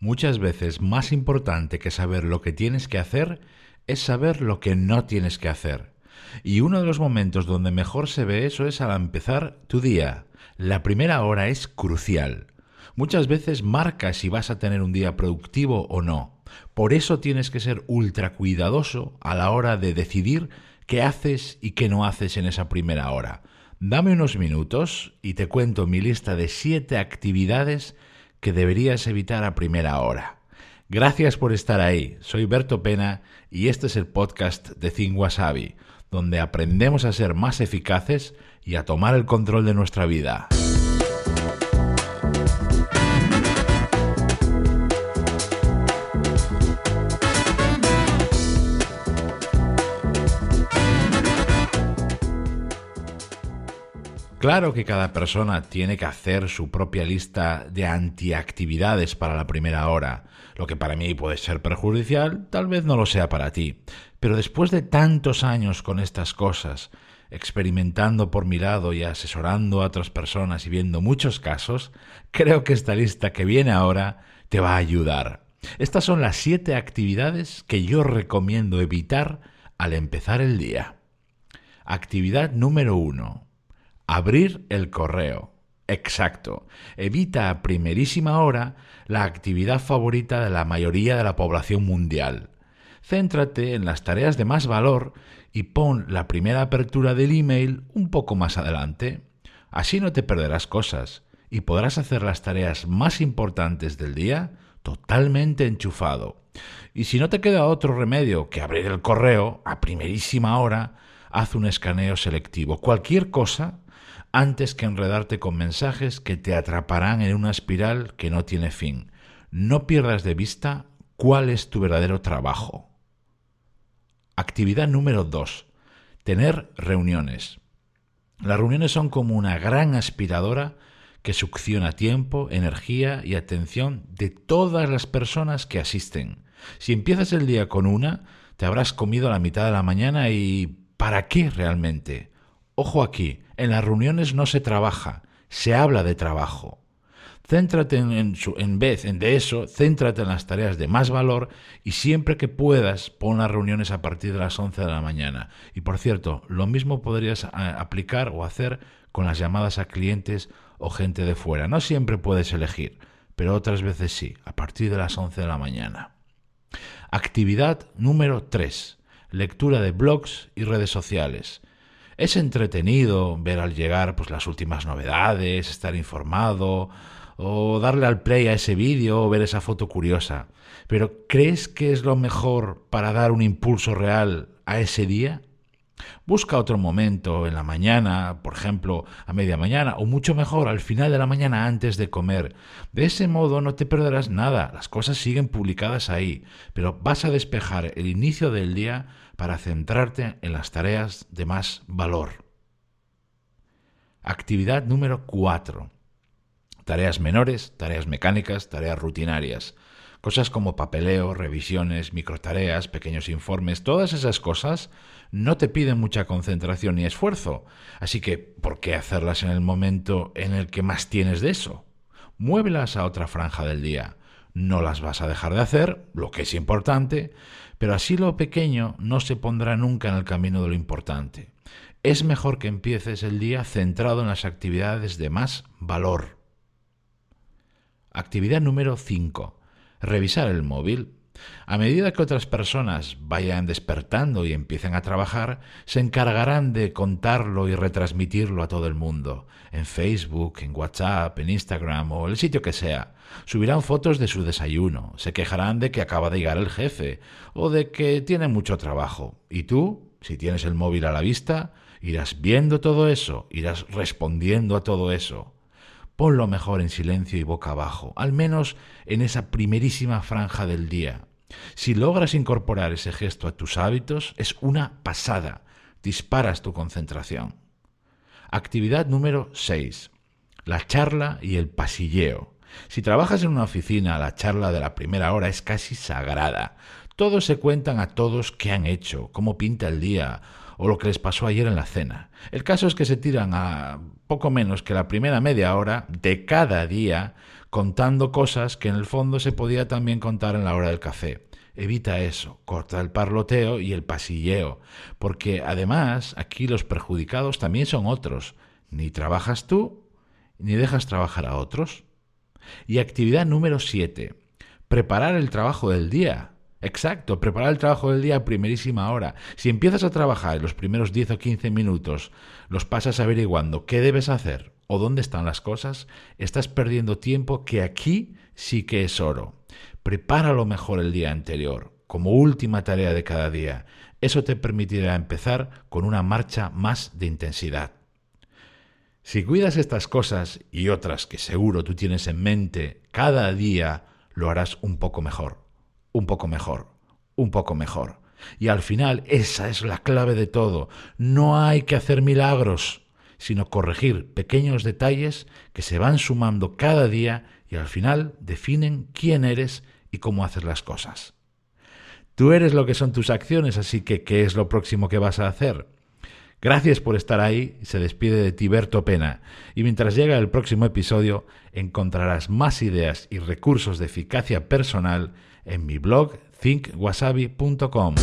Muchas veces más importante que saber lo que tienes que hacer es saber lo que no tienes que hacer. Y uno de los momentos donde mejor se ve eso es al empezar tu día. La primera hora es crucial. Muchas veces marca si vas a tener un día productivo o no. Por eso tienes que ser ultra cuidadoso a la hora de decidir qué haces y qué no haces en esa primera hora. Dame unos minutos y te cuento mi lista de siete actividades que deberías evitar a primera hora. Gracias por estar ahí. Soy Berto Pena y este es el podcast de Think donde aprendemos a ser más eficaces y a tomar el control de nuestra vida. Claro que cada persona tiene que hacer su propia lista de antiactividades para la primera hora. Lo que para mí puede ser perjudicial, tal vez no lo sea para ti. Pero después de tantos años con estas cosas, experimentando por mi lado y asesorando a otras personas y viendo muchos casos, creo que esta lista que viene ahora te va a ayudar. Estas son las siete actividades que yo recomiendo evitar al empezar el día. Actividad número uno Abrir el correo. Exacto. Evita a primerísima hora la actividad favorita de la mayoría de la población mundial. Céntrate en las tareas de más valor y pon la primera apertura del email un poco más adelante. Así no te perderás cosas y podrás hacer las tareas más importantes del día totalmente enchufado. Y si no te queda otro remedio que abrir el correo a primerísima hora, haz un escaneo selectivo. Cualquier cosa antes que enredarte con mensajes que te atraparán en una espiral que no tiene fin. No pierdas de vista cuál es tu verdadero trabajo. Actividad número 2. Tener reuniones. Las reuniones son como una gran aspiradora que succiona tiempo, energía y atención de todas las personas que asisten. Si empiezas el día con una, te habrás comido a la mitad de la mañana y ¿para qué realmente? Ojo aquí, en las reuniones no se trabaja, se habla de trabajo. Céntrate en, en vez de eso, céntrate en las tareas de más valor y siempre que puedas pon las reuniones a partir de las 11 de la mañana. Y por cierto, lo mismo podrías eh, aplicar o hacer con las llamadas a clientes o gente de fuera. No siempre puedes elegir, pero otras veces sí, a partir de las 11 de la mañana. Actividad número 3. Lectura de blogs y redes sociales. Es entretenido ver al llegar pues, las últimas novedades, estar informado, o darle al play a ese vídeo o ver esa foto curiosa. Pero ¿crees que es lo mejor para dar un impulso real a ese día? Busca otro momento en la mañana, por ejemplo, a media mañana, o mucho mejor, al final de la mañana antes de comer. De ese modo no te perderás nada, las cosas siguen publicadas ahí, pero vas a despejar el inicio del día para centrarte en las tareas de más valor. Actividad número 4. Tareas menores, tareas mecánicas, tareas rutinarias. Cosas como papeleo, revisiones, microtareas, pequeños informes, todas esas cosas no te piden mucha concentración ni esfuerzo. Así que, ¿por qué hacerlas en el momento en el que más tienes de eso? Muévelas a otra franja del día. No las vas a dejar de hacer, lo que es importante, pero así lo pequeño no se pondrá nunca en el camino de lo importante. Es mejor que empieces el día centrado en las actividades de más valor. Actividad número 5. Revisar el móvil. A medida que otras personas vayan despertando y empiecen a trabajar, se encargarán de contarlo y retransmitirlo a todo el mundo, en Facebook, en WhatsApp, en Instagram o el sitio que sea. Subirán fotos de su desayuno, se quejarán de que acaba de llegar el jefe o de que tiene mucho trabajo. Y tú, si tienes el móvil a la vista, irás viendo todo eso, irás respondiendo a todo eso. Ponlo mejor en silencio y boca abajo, al menos en esa primerísima franja del día. Si logras incorporar ese gesto a tus hábitos, es una pasada. Disparas tu concentración. Actividad número 6. La charla y el pasilleo. Si trabajas en una oficina, la charla de la primera hora es casi sagrada. Todos se cuentan a todos qué han hecho, cómo pinta el día o lo que les pasó ayer en la cena. El caso es que se tiran a poco menos que la primera media hora de cada día contando cosas que en el fondo se podía también contar en la hora del café. Evita eso, corta el parloteo y el pasilleo, porque además aquí los perjudicados también son otros. Ni trabajas tú, ni dejas trabajar a otros. Y actividad número 7. Preparar el trabajo del día. Exacto, preparar el trabajo del día a primerísima hora. Si empiezas a trabajar en los primeros 10 o 15 minutos, los pasas averiguando qué debes hacer o dónde están las cosas, estás perdiendo tiempo que aquí sí que es oro. Prepáralo mejor el día anterior, como última tarea de cada día. Eso te permitirá empezar con una marcha más de intensidad. Si cuidas estas cosas y otras que seguro tú tienes en mente cada día, lo harás un poco mejor, un poco mejor, un poco mejor. Y al final esa es la clave de todo. No hay que hacer milagros, sino corregir pequeños detalles que se van sumando cada día y al final definen quién eres y cómo hacer las cosas. Tú eres lo que son tus acciones, así que ¿qué es lo próximo que vas a hacer? Gracias por estar ahí, se despide de Tiberto Pena, y mientras llega el próximo episodio encontrarás más ideas y recursos de eficacia personal en mi blog thinkwasabi.com.